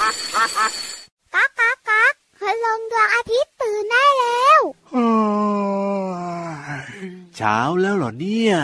ก๊ากก๊ากก๊กคืลงดวงอาทิตย์ตื่นได้แล้วเช้าแล้วเหรอเนี่ย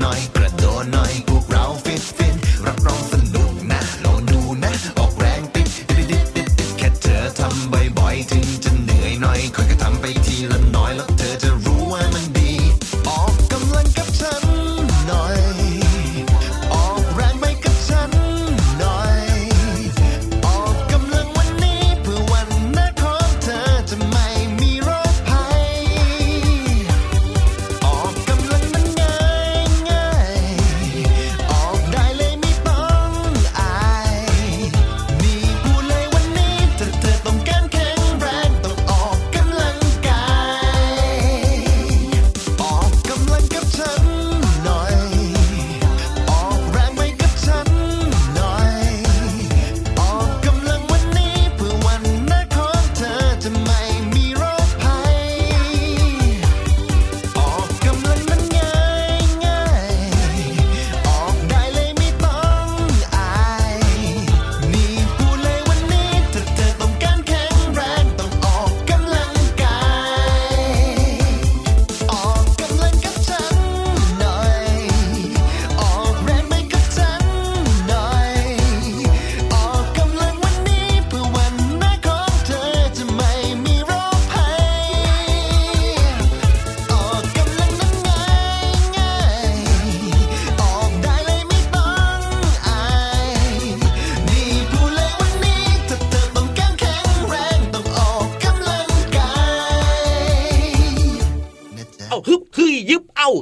หน่อย กระโดดหน่อยบุก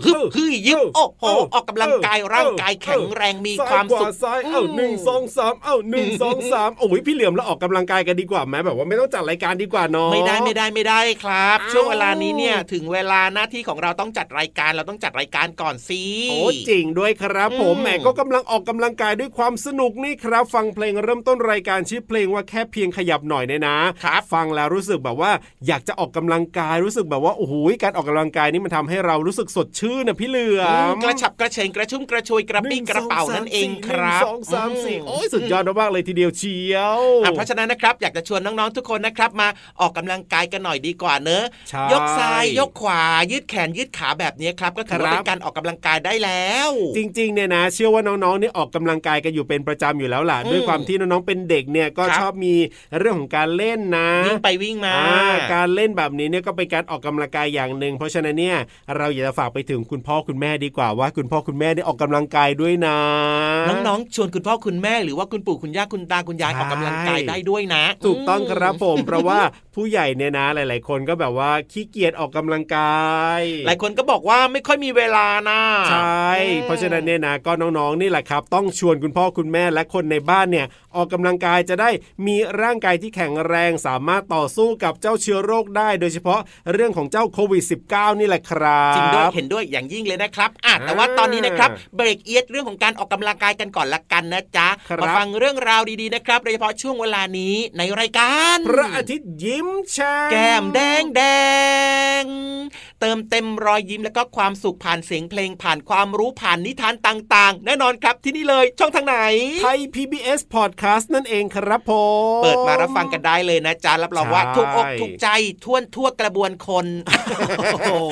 ยึบเอ้าฮึบเออฮึยยึบเออโอ้โหเออออกกำลังกายเออร่างกายเออแข็งแรงมีซ้ยความสุขขซ้ายเอ้าอืมหนึ่งสองสามเอ้าหนึ่งสองสามโอ้ยพี่เหลี่ยมแล้วออกกำลังกายกันดีกว่าไหมแบบว่าไม่ต้องจัดรายการดีกว่าเนาะไม่ได้ไม่ได้ไม่ได้ครับอ้าวช่วงเวลานี้เนี่ยถึงเวลาหน้าที่ของเราต้องจัดรายการเราต้องจัดรายการก่อนสิโอ้จริงด้วยครับผมอืมแหมก็กำลังออกกำลังกายด้วยความสนุกนี่ครับ ฟังเพลงเริ่มต้นรายการชื่อเพลงว่าแค่เพียงขยับหน่อยเนี่ยนะครับฟังแล้วรู้สึกแบบว่าอยากจะออกกำลังกายรู้สึกแบบว่าโอ้โหการออกกำลังกายนี่มันทำให้เรารู้สึกสดชื่นนะพี่เหลืออืมมกระฉับกระเฉงกระชุ่มกระชวยกระปี้กระเป๋านั่นเองครับหนึ่งสองสามสี่โอ้ยสุดยอดมากๆเลยทีเดียวเชียวอะเพราะฉะนั้นนะครับอยากจะชวนน้องๆทุกคนนะครับมาออกกำลังกายกันหน่อยดีกว่าเนอะใช่ยกซ้ายยกขวายืดแขนยืดขาแบบนี้ครับก็ถือว่าครับเป็นการออกกำลังกายได้แล้ว จริงๆเนี่ยนะ เชื่อว่าน้องๆนี่ออกกำลังกายกันอยู่เป็นประจำอยู่แล้วล่ะอืมด้วยความที่น้องๆเป็นเด็กเนี่ยก็ครับชอบมีเรื่องของการเล่นนะวิ่งไปวิ่งมาอ่าการเล่นแบบนี้เนี่ยก็เป็นการออกกำลังกายอย่างหนึ่งเพราะฉะนั้นเนี่ยเราอยากจะฝากไปถึงคุณพ่อคุณแม่ดีกว่าว่า คุณพ่อคุณแม่ได้ออกกำลังกายด้วยนะ น้องๆชวนคุณพ่อคุณแม่หรือว่าคุณปู่คุณย่าคุณตาคุณยายใช่ออกกำลังกายได้ด้วยนะ ถูกต้องครับมผม เพราะว่าผู้ใหญ่เนี่ยนะ หลาย ๆ คนก็แบบว่าขี้เกียจออกกำลังกาย หลายคนก็บอกว่าไม่ค่อยมีเวลานะใช่อืมเพราะฉะนั้นเนี่ยนะก็น้องๆนี่แหละครับ ต้องชวนคุณพ่อคุณแม่และคนในบ้านเนี่ยออกกำลังกายจะได้มีร่างกายที่แข็งแรงสามารถต่อสู้กับเจ้าเชื้อโรคได้ โดยเฉพาะเรื่องของเจ้าโควิด -19 นี่แหละครับจริงด้วยเห็นด้วยอย่างยิ่งเลยนะครับอะแต่ว่าตอนนี้นะครับเบรกเอียดเรื่องของการออกกำลังกายกันก่อนละกันนะจ๊ะครับมาฟังเรื่องราวดีๆนะครับโดยเฉพาะช่วงเวลานี้ในรายการ พระอาทิตย์ยิ้มแฉ่งแก้มแดงแดง เติมเต็มรอยยิ้มแล้วก็ความสุขผ่านเสียงเพลงผ่านความรู้ผ่านนิทานต่างๆ แน่นอนครับที่นี่เลยช่องทางไหนไทย PBS Podcast นั่นเองครับผมเปิดมารับฟังกันได้เลยนะจ๊ะรับรองว่าใช่ทุกอกทุกใจท่วนทั่วกระบวนคน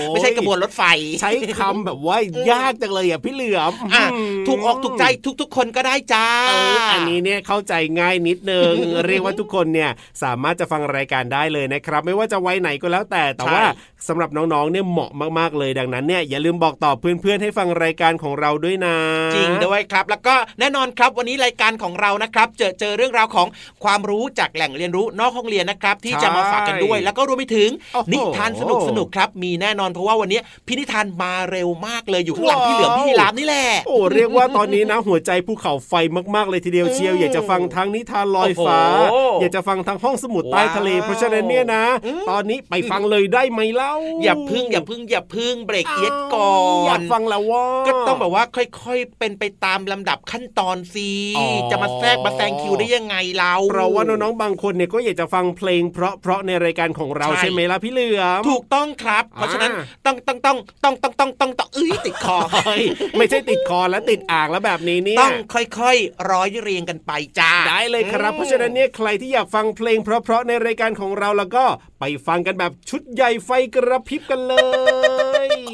ไม่ใช่กระบวนรถไฟ ใช้คำแบบว่ายากจังเลยอะพี่เหลือมอะอืมถูกอกถูกใจทุกๆ คนก็ได้จ้าเอออันนี้เนี่ยเข้าใจง่ายนิดนึงเรียกว่าทุกคนเนี่ยสามารถจะฟังรายการได้เลยนะครับ ไม่ว่าจะวัยไหนก็แล้วแต่แต่ใช่ว่าสำหรับน้องๆเนี่ยเหมาะมากๆเลยดังนั้นเนี่ยอย่าลืมบอกต่อเพื่อนๆให้ฟังรายการของเราด้วยนะ จริงด้วยครับ แล้วก็แน่นอนครับวันนี้รายการของเรานะครับเจอเจอเรื่องราวของความรู้จากแหล่งเรียนรู้นอกห้องเรียนนะครับที่จะมาฝากกันด้วย แล้วก็รวมไปถึงโอ้โหนิทานสนุกสนุกๆครับมีแน่นอนเพราะว่าวันนี้พี่นิทานมาเร็วมากเลยอยู่ข้างหลังพี่เหลือมพี่ยีรามนี่แหละโอ้เรียกว่าตอนนี้นะหัวใจภูเขาไฟมากๆเลยทีเดียวเชียวอืมอยากจะฟังทั้งนิทานลอยฟ้าโอ้โหอยากจะฟังทั้งห้องสมุดใต้ทะเลว้าวเพราะฉะนั้นเนี่ยนะอืมตอนนี้ไปฟังเลยได้ไหมเล่าอย่าพึ่งอย่าพึ่งอย่าพึ่งเบรกเอียดก่ออยานกฟังแล้วว่าก็ต้องแบบว่าค่อยๆ เป็นไปตามลำดับขั้นตอนสิอ๋อจะมาแทรกมาแซงคิวได้ยังไงเราเพราะว่าน้องๆบางคนเนี่ยก็อยากจะฟังเพลง เพราะๆในรายการของเราใช่ใช่ไหมล่ะพี่เหลือมถูกต้องครับ เพราะฉะนั้นอ่าต้องต้องต้องต้องต้องต้องต้องต้องเอ้ยติดคอเฮ้ยไม่ใช่ติดคอและติดอ่างแล้วแบบนี้เนี่ยต้องค่อยๆ ร้อยเรียงกันไปจ้าได้เลยครับ เพราะฉะนั้นเนี่ยใครที่อยากฟังเพลง เพราะๆในรายการของเราแล้วก็ไปฟังกันแบบชุดใหญ่ไฟกระพริบกันเลย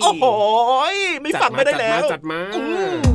โอ้โหยไม่ฟังไม่ได้แล้วจัดมาอืจัดมมา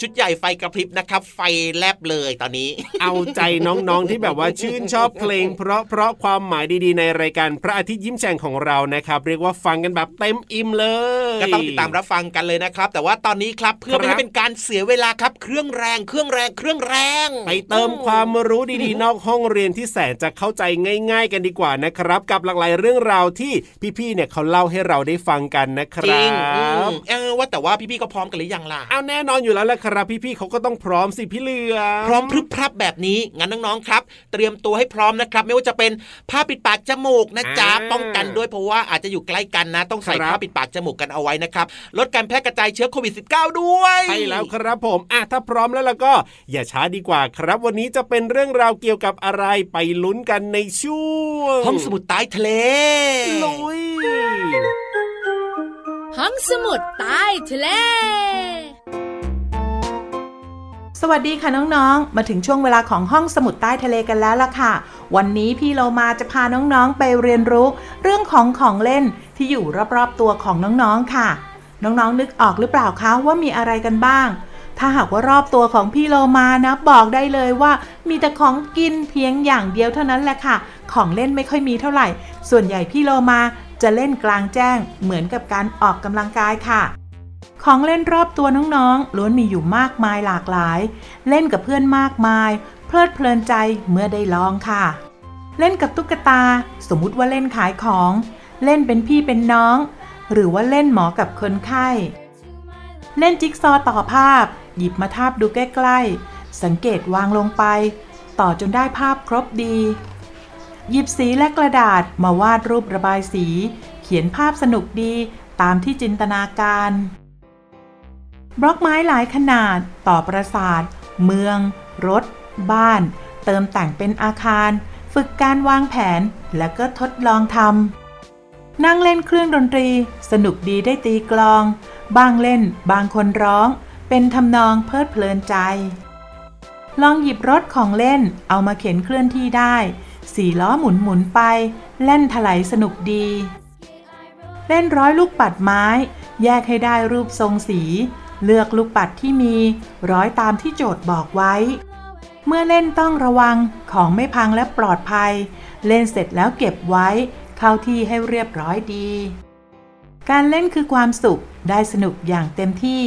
ชุดใหญ่ไฟกระพริบนะครับ ไฟแลบเลยตอนนี้ เอาใจน้องๆที่แบบว่าชื่นชอบเพลง เพราะเพราะความหมายดีๆ ในรายการพระอาทิตย์ยิ้มแฉ่งของเรานะครับ เรียกว่าฟังกันแบบเต็มอิ่มเลย ก็ต้องติดตามรับฟังกันเลยนะครับ แต่ว่าตอนนี้ครับเพื่อไม่ให้เป็นการเสียเวลาครับเครื่องแรงเครื่องแรงเครื่องแรง ไปเติมความรู้ดีๆ นอกห้องเรียนที่แสนจะเข้าใจง่าย ๆ กันดีกว่านะครับ กับหลากหลายเรื่องราวที่พี่ๆเนี่ยเขาเล่าให้เราได้ฟังกันนะคจรัริบงอืมเออว่าแต่ว่าพี่ๆก็พร้อมกันหรือยังล่ะเอาแน่นอนอยู่แล้วแหละครับพี่ๆเขาก็ต้องพร้อมสิพี่เหลือมพร้อมพรึบพรับแบบนี้งั้นน้องๆครับ เตรียมตัวให้พร้อมนะครับ ไม่ว่าจะเป็นผ้าปิดปากจมูกนะจ๊ะอ่าป้องกันด้วยเพราะว่าอาจจะอยู่ใกล้กันนะ ต้องใส่ครับผ้าปิดปากจมูกกันเอาไว้นะครับลดการแพร่กระจายเชื้อโควิด -19 ด้วยใช่แล้วครับผมอะถ้าพร้อมแล้วล่ะก็ อย่าช้าดีกว่าครับ วันนี้จะเป็นเรื่องราวเกี่ยวกับอะไรไปลุ้นกันในช่วงห้องสมุดใต้ทะเลลุยห้องสมุดใต้ทะเล สวัสดีค่ะน้องๆ มาถึงช่วงเวลาของห้องสมุดใต้ทะเลกันแล้วล่ะค่ะ วันนี้พี่เรามาจะพาน้องๆไปเรียนรู้ เรื่องของของเล่นที่อยู่รอบๆตัวของน้องๆค่ะ น้องๆนึกออกหรือเปล่าคะว่ามีอะไรกันบ้าง ถ้าหากว่ารอบตัวของพี่โลมานะบอกได้เลยว่า มีแต่ของกินเพียงอย่างเดียวเท่านั้นแหละค่ะ ของเล่นไม่ค่อยมีเท่าไหร่ ส่วนใหญ่พี่โลมาจะเล่นกลางแจ้งเหมือนกับการออกกำลังกายค่ะ ของเล่นรอบตัวน้องๆล้วนมีอยู่มากมายหลากหลาย เล่นกับเพื่อนมากมาย เพลิดเพลินใจเมื่อได้ลองค่ะ เล่นกับตุ๊กตา สมมุติว่าเล่นขายของ เล่นเป็นพี่เป็นน้อง หรือว่าเล่นหมอกับคนไข้ เล่นจิ๊กซอว์ต่อภาพ หยิบมาทาบดูใกล้ๆ สังเกตวางลงไป ต่อจนได้ภาพครบดี หยิบสีและกระดาษมาวาดรูประบายสี เขียนภาพสนุกดีตามที่จินตนาการ บล็อกไม้หลายขนาด ต่อประสาท เมือง รถ บ้าน เติมแต่งเป็นอาคาร ฝึกการวางแผน แล้วก็ทดลองทำ นั่งเล่นเครื่องดนตรี สนุกดีได้ตีกลอง บางเล่น บางคนร้อง เป็นทำนองเพลิดเพลินใจ ลองหยิบรถของเล่น เอามาเข็นเคลื่อนที่ได้ สี่ล้อหมุนหมุนไป เล่นถลายสนุกดี เล่นร้อยลูกปัดไม้ แยกให้ได้รูปทรงสี เลือกลูกปัดที่มีร้อยตามที่โจทย์บอกไว้ เมื่อเล่นต้องระวังของไม่พังและปลอดภัย เล่นเสร็จแล้วเก็บไว้ เข้าที่ให้เรียบร้อยดี การเล่นคือความสุขได้สนุกอย่างเต็มที่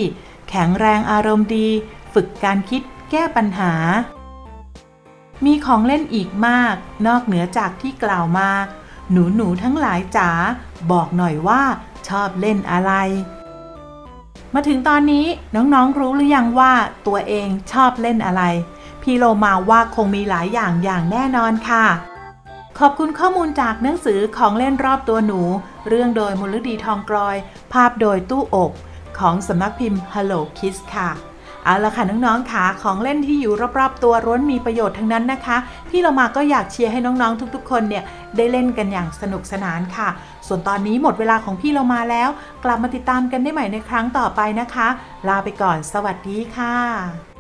แข็งแรงอารมณ์ดี ฝึกการคิดแก้ปัญหา มีของเล่นอีกมาก นอกเหนือจากที่กล่าวมา หนูหนูๆทั้งหลายจ๋าบอกหน่อยว่าชอบเล่นอะไร มาถึงตอนนี้น้องๆรู้หรือยังว่าตัวเองชอบเล่นอะไร พี่โลมาว่าคงมีหลายอย่างอย่างแน่นอนค่ะ ขอบคุณข้อมูลจากหนังสือของเล่นรอบตัวหนู เรื่องโดยมูลดีทองกรอย ภาพโดยตู้อก ของสำนักพิมพ์ Hello Kids ค่ะเอาละค่ะน้องๆค่ะของเล่นที่อยู่รอบๆตัวร้วนมีประโยชน์ทั้งนั้นนะคะ พี่เรามาก็อยากเชียร์ให้น้องๆทุกๆ คนเนี่ยได้เล่นกันอย่างสนุกสนานค่ะ ส่วนตอนนี้หมดเวลาของพี่เรามาแล้ว กลับมาติดตามกันได้ใหม่ในครั้งต่อไปนะคะ ลาไปก่อน สวัสดีค่ะ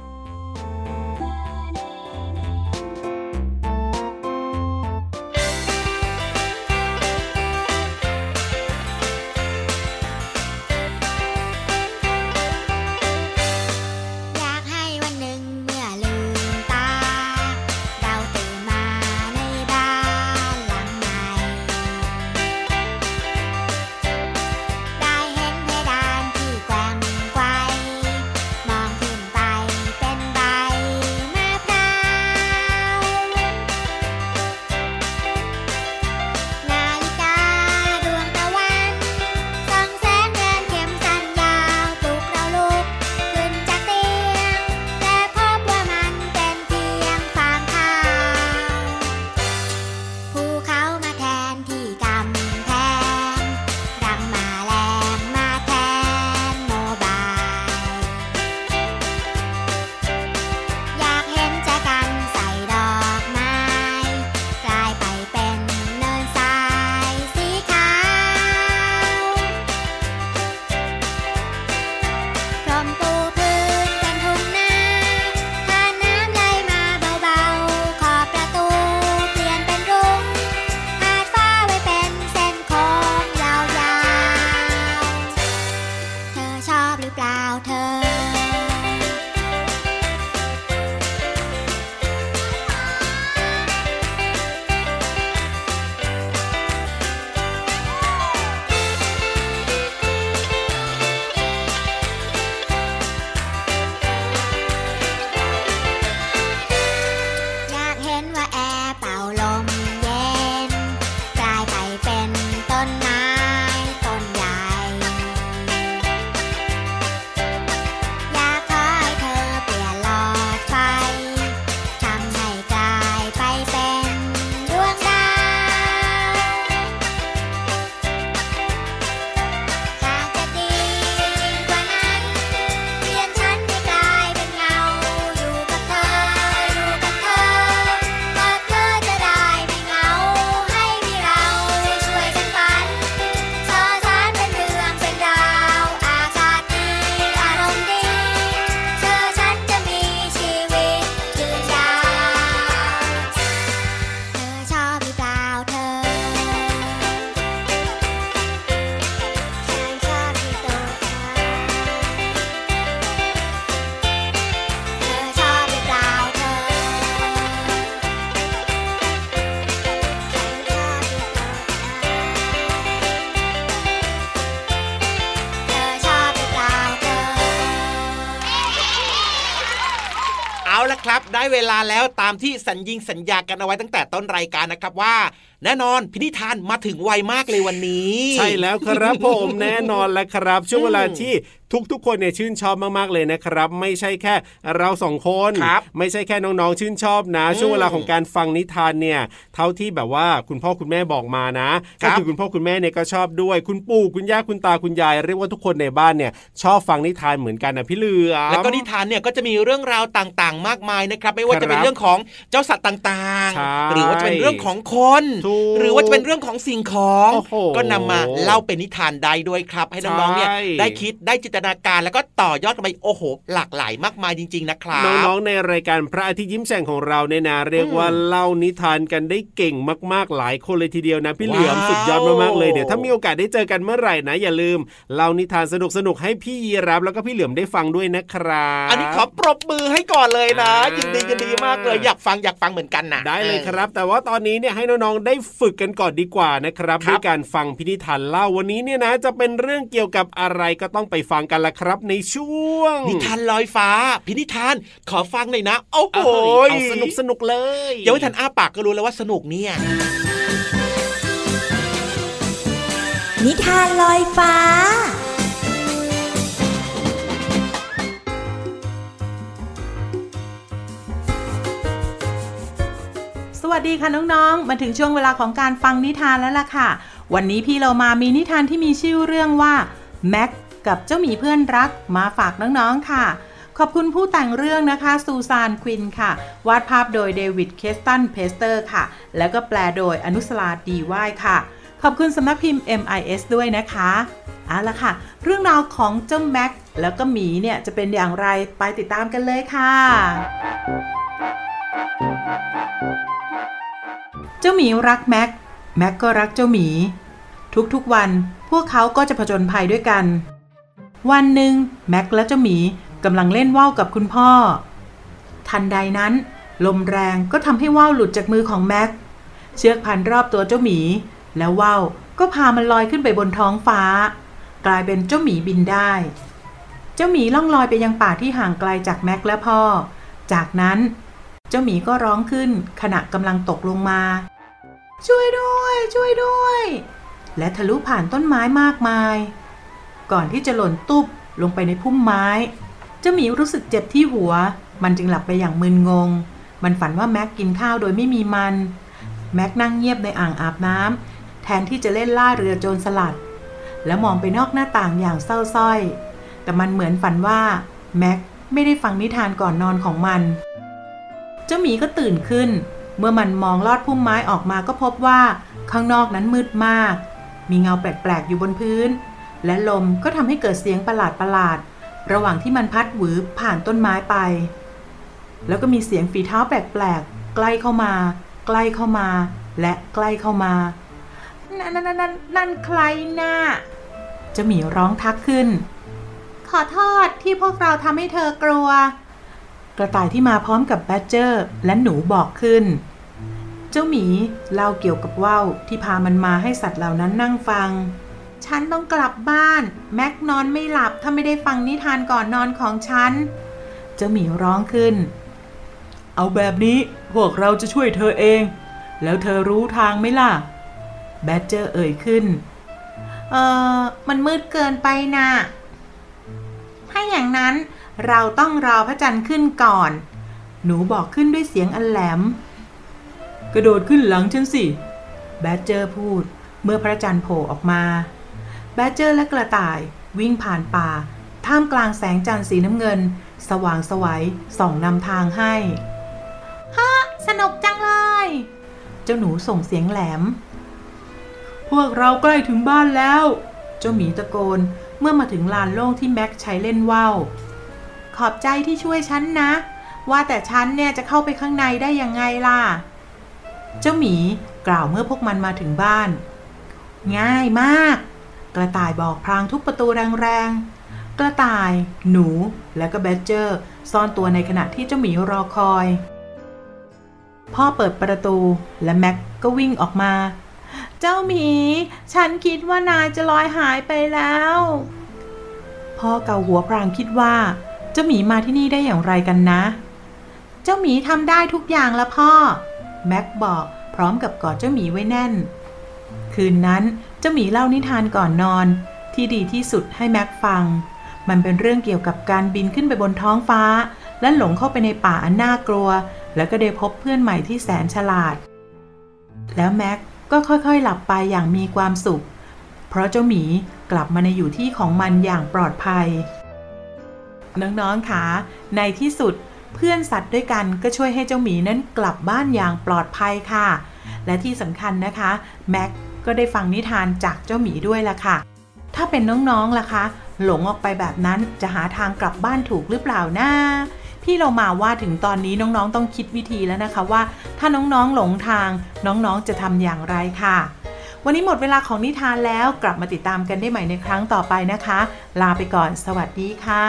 แล้วตามที่สัญญิงสัญญากันเอาไว้ตั้งแต่ต้นรายการนะครับว่า แน่นอนพินิธานมาถึงไวมากเลยวันนี้ ใช่แล้วครับผมแน่นอนแล้วครับ ช่วงเวลาที่ทุกๆ คนเนี่ยชื่นชอบมากๆเลยนะครับ ไม่ใช่แค่เราสองคนครับไม่ใช่แค่น้องๆชื่นชอบนะ ช่วงเวลาของการฟังนิทานเนี่ยเท่าที่แบบว่าคุณพ่อคุณแม่บอกมานะครัก็บคือคุณพ่อคุณแม่เนี่ยก็ชอบด้วย คุณปู่คุณย่าคุณตาคุณยายเรียกว่าทุกคนในบ้านเนี่ยชอบฟังนิทานเหมือนกันนะพี่เหลือมแล้วก็นิทานเนี่ยก็จะมีเรื่องราวต่างๆ มากมายนะครับ ไม่ว่าครับจะเป็นเรื่องของเจ้าสัตว์ต่างใช่ๆหรือว่าจะเป็นเรื่องของคนถูกหรือว่าจะเป็นเรื่องของสิ่งของโอ้โหก็นำมาเล่าเป็นนิทานได้ด้วยครับ ให้น้องๆเนี่ยใช่ได้คิดได้จินตนาการแล้วก็ต่อยอดกันไปโอ้โห หลากหลายมากมายจริง ๆ นะครับน้องๆในรายการพระอาทิตย์ยิ้มแฉ่งของเราเนี่ยนะเรียกว่าเล่านิทานกันได้เก่งมากๆหลายคนเลยทีเดียวนะพี่เหลือมว้าวสุดยอดมากๆเลยเดี๋ยวถ้ามีโอกาสได้เจอกันเมื่อไหร่นะอย่าลืมเล่านิทานสนุกๆให้พี่ยีรับแล้วก็พี่เหลือมได้ฟังด้วยนะครับอันนี้ขอปรบมือให้ก่อนเลยนะอ่ายิยินดียินดีมากเลยอยากฟังอยากฟังเหมือนกันนะได้เลยครับ แต่ว่าตอนนี้เนี่ยให้น้องๆได้ฝึกกันก่อนดีกว่านะครับครับด้วยการฟังพินิธานเล่าวันนี้เนี่ยนะ จะเป็นเรื่องเกี่ยวกับอะไรก็ต้องไปฟังกันละครับ ในช่วง นิทานลอยฟ้า พินิทานขอฟังหน่อยนะโอ้โหโอ้ยเอาสนุกสนุกๆเลยยังไม่ทันอ้าปากก็รู้แล้วว่าสนุกเนี่ย นิทานลอยฟ้า วัสดีค่ะน้องๆ มาถึงช่วงเวลาของการฟังนิทานแล้วล่ะค่ะ วันนี้พี่เรามามีนิทานที่มีชื่อเรื่องว่าแม็กกับเจ้าหมีเพื่อนรักมาฝากน้องๆค่ะ ขอบคุณผู้แต่งเรื่องนะคะซูซานควินค่ะ วาดภาพโดยเดวิดเคสตันเพสเตอร์ค่ะ แล้วก็แปลโดยอนุสลาดีว่ายค่ะ ขอบคุณสำนักพิมพ์ MIS ด้วยนะคะเอาละค่ะ เรื่องราวของเจ้าแม็กแล้วก็หมีเนี่ยจะเป็นอย่างไรไปติดตามกันเลยค่ะ เจ้าหมีรักแม็ก แม็กก็รักเจ้าหมี ทุกๆวันพวกเขาก็จะผจญภัยด้วยกัน วันหนึ่งแม็กและเจ้าหมีกำลังเล่นว่าวกับคุณพ่อ ทันใดนั้น ลมแรงก็ทำให้ว่าวหลุดจากมือของแม็ก เชือกพันรอบตัวเจ้าหมี แล้วว่าวก็พามันลอยขึ้นไปบนท้องฟ้า กลายเป็นเจ้าหมีบินได้ เจ้าหมีล่องลอยไปยังป่าที่ห่างไกลจากแม็กและพ่อ จากนั้น เจ้าหมีก็ร้องขึ้นขณะกำลังตกลงมา ช่วยด้วย ช่วยด้วย และทะลุผ่านต้นไม้มากมาย ก่อนที่จะหล่นตุ๊บลงไปในพุ่มไม้เจ้าหมีรู้สึกเจ็บที่หัว มันจึงหลับไปอย่างมึนงง มันฝันว่าแม็กกินข้าวโดยไม่มีมัน แม็กนั่งเงียบในอ่างอาบน้ำแทนที่จะเล่นล่าเรือโจรสลัด แล้วมองไปนอกหน้าต่างอย่างเศร้าสร้อย แต่มันเหมือนฝันว่าแม็กไม่ได้ฟังนิทานก่อนนอนของมัน เจ้าหมีก็ตื่นขึ้น เมื่อมันมองลอดพุ่มไม้ออกมาก็พบว่า ข้างนอกนั้นมืดมาก มีเงาแปลกๆอยู่บนพื้น และลมก็ทำให้เกิดเสียงประหลาดๆระหว่างที่มันพัดหวือผ่านต้นไม้ไป แล้วก็มีเสียงฝีเท้าแปลกๆ ใกล้เข้ามา ใกล้เข้ามา และใกล้เข้ามา นั่นนั่นนั่นนั่นใครน่ะเจ้าหมีร้องทักขึ้น ขอโทษที่พวกเราทำให้เธอกลัว กระต่ายที่มาพร้อมกับแบดเจอร์ และหนูบอกขึ้น เจ้าหมีเล่าเกี่ยวกับว่าวที่พามันมาให้สัตว์เหล่านั้นนั่งฟัง ฉันต้องกลับบ้าน แม็กนอนไม่หลับถ้าไม่ได้ฟังนิทานก่อนนอนของฉัน เจ้าหมีร้องขึ้น เอาแบบนี้พวกเราจะช่วยเธอเอง แล้วเธอรู้ทางไหมล่ะ แบดเจอร์เอ่ยขึ้น เออมันมืดเกินไปนะถ้าอย่างนั้น เราต้องรอพระจันทร์ขึ้นก่อน หนูบอกขึ้นด้วยเสียงอันแหลม กระโดดขึ้นหลังฉันสิ แบดเจอร์พูดเมื่อพระจันทร์โผล่ออกมา แบดเจอร์และกระต่ายวิ่งผ่านป่า ท่ามกลางแสงจันทร์สีน้ำเงิน สว่างไสวัยส่องนำทางให้ฮะสนุกจังเลย เจ้าหนูส่งเสียงแหลม พวกเราใกล้ถึงบ้านแล้ว เจ้าหมีตะโกนเมื่อมาถึงลานโล่งที่แม็กใช้เล่นว่าว ขอบใจที่ช่วยฉันนะ ว่าแต่ฉันเนี่ยจะเข้าไปข้างในได้ยังไงล่ะ เจ้าหมีกล่าวเมื่อพวกมันมาถึงบ้าน ง่ายมาก กระต่ายบอกพรางทุบประตูแรงๆ กระต่าย หนู และก็แบดเจอร์ ซ่อนตัวในขณะที่เจ้าหมีรอคอย พ่อเปิดประตูและแม็กก็วิ่งออกมา เจ้าหมี ฉันคิดว่านายจะลอยหายไปแล้วพ่อเกาหัวพรางคิดว่า เจ้าหมีมาที่นี่ได้อย่างไรกันนะ เจ้าหมีทำได้ทุกอย่างละพ่อ แม็กบอกพร้อมกับกอดเจ้าหมีไว้แน่น คืนนั้นเจ้าหมีเล่านิทานก่อนนอน ที่ดีที่สุดให้แม็กฟัง มันเป็นเรื่องเกี่ยวกับการบินขึ้นไปบนท้องฟ้า และหลงเข้าไปในป่าอันน่ากลัว แล้วก็ได้พบเพื่อนใหม่ที่แสนฉลาด แล้วแม็กก็ค่อยๆ หลับไปอย่างมีความสุข เพราะเจ้าหมีกลับมาในอยู่ที่ของมันอย่างปลอดภัย น้องๆคะในที่สุดเพื่อนสัตว์ด้วยกันก็ช่วยให้เจ้าหมีนั้นกลับบ้านอย่างปลอดภัยค่ะ และที่สำคัญนะคะแม็กก็ได้ฟังนิทานจากเจ้าหมีด้วยละค่ะ ถ้าเป็นน้องๆล่ะคะ หลงออกไปแบบนั้นจะหาทางกลับบ้านถูกหรือเปล่านะพี่เรามาว่าถึงตอนนี้น้องๆต้องคิดวิธีแล้วนะคะว่า ถ้าน้องๆหลงทางน้องๆจะทำอย่างไรค่ะ วันนี้หมดเวลาของนิทานแล้วกลับมาติดตามกันได้ใหม่ในครั้งต่อไปนะคะ ลาไปก่อน สวัสดีค่ะ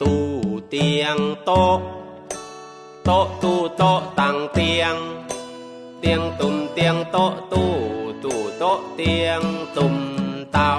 ตู้เตียงโต๊ะโต๊ะตู้โต๊ะ ตียงตุ่มเตียงโต๊ะตู้ตู้โต๊ะเตียงตุ่มเตา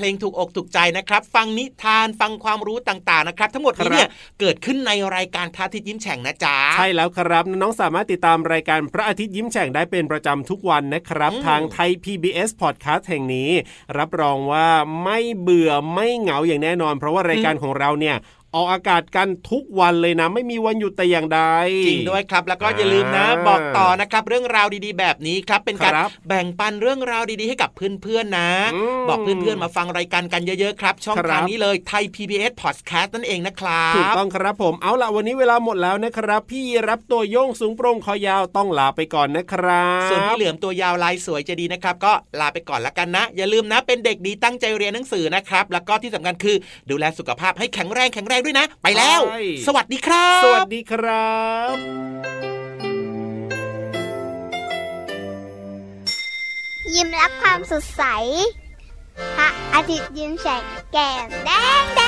เพลงถูกอกถูกใจนะครับ ฟังนิทานฟังความรู้ต่างๆนะครับ ทั้งหมดนี้เนี่ยเกิดขึ้นในรายการพระอาทิตย์ยิ้มแฉ่งนะจ๊ะใช่แล้วครับน้องๆสามารถติดตามรายการพระอาทิตย์ยิ้มแฉ่งได้เป็นประจำทุกวันนะครับอืมทางไทย PBS Podcast แห่งนี้ รับรองว่าไม่เบื่อไม่เหงาอย่างแน่นอน เพราะว่ารายการของเราเนี่ย ออกอากาศกันทุกวันเลยนะ ไม่มีวันหยุดแต่อย่างใดจริงด้วยครับ แล้วก็อย่าลืมนะอ่าบอกต่อนะครับ เรื่องราวดีๆ แบบนี้ครับเป็นการครับแบ่งปันเรื่องราวดีๆ ให้กับเพื่อนๆนะอืมบอกเพื่อนๆมาฟังรายการกันเยอะๆครับ ช่องครับทางนี้เลยไทย PBS Podcast นั่นเองนะครับถูกต้องครับผมเอาล่ะวันนี้เวลาหมดแล้วนะครับ พี่รับตัวโยงสูงโปร่งคอยาวต้องลาไปก่อนนะครับส่วนพี่เหลือมตัวยาวลายสวยใจะดีนะครับ ก็ลาไปก่อนละกันนะ อย่าลืมนะเป็นเด็กดีตั้งใจเรียนหนังสือนะครับแล้วก็ที่สำคัญคือดูแลสุขภาพให้แข็งแรงแข็งแรงด้วยนะ ไปแล้วใช่สวัสดีครับ สวัสดีครับยิ้มรับความสดใส พระอาทิตย์ยิ้มแฉกแก้มแดงแด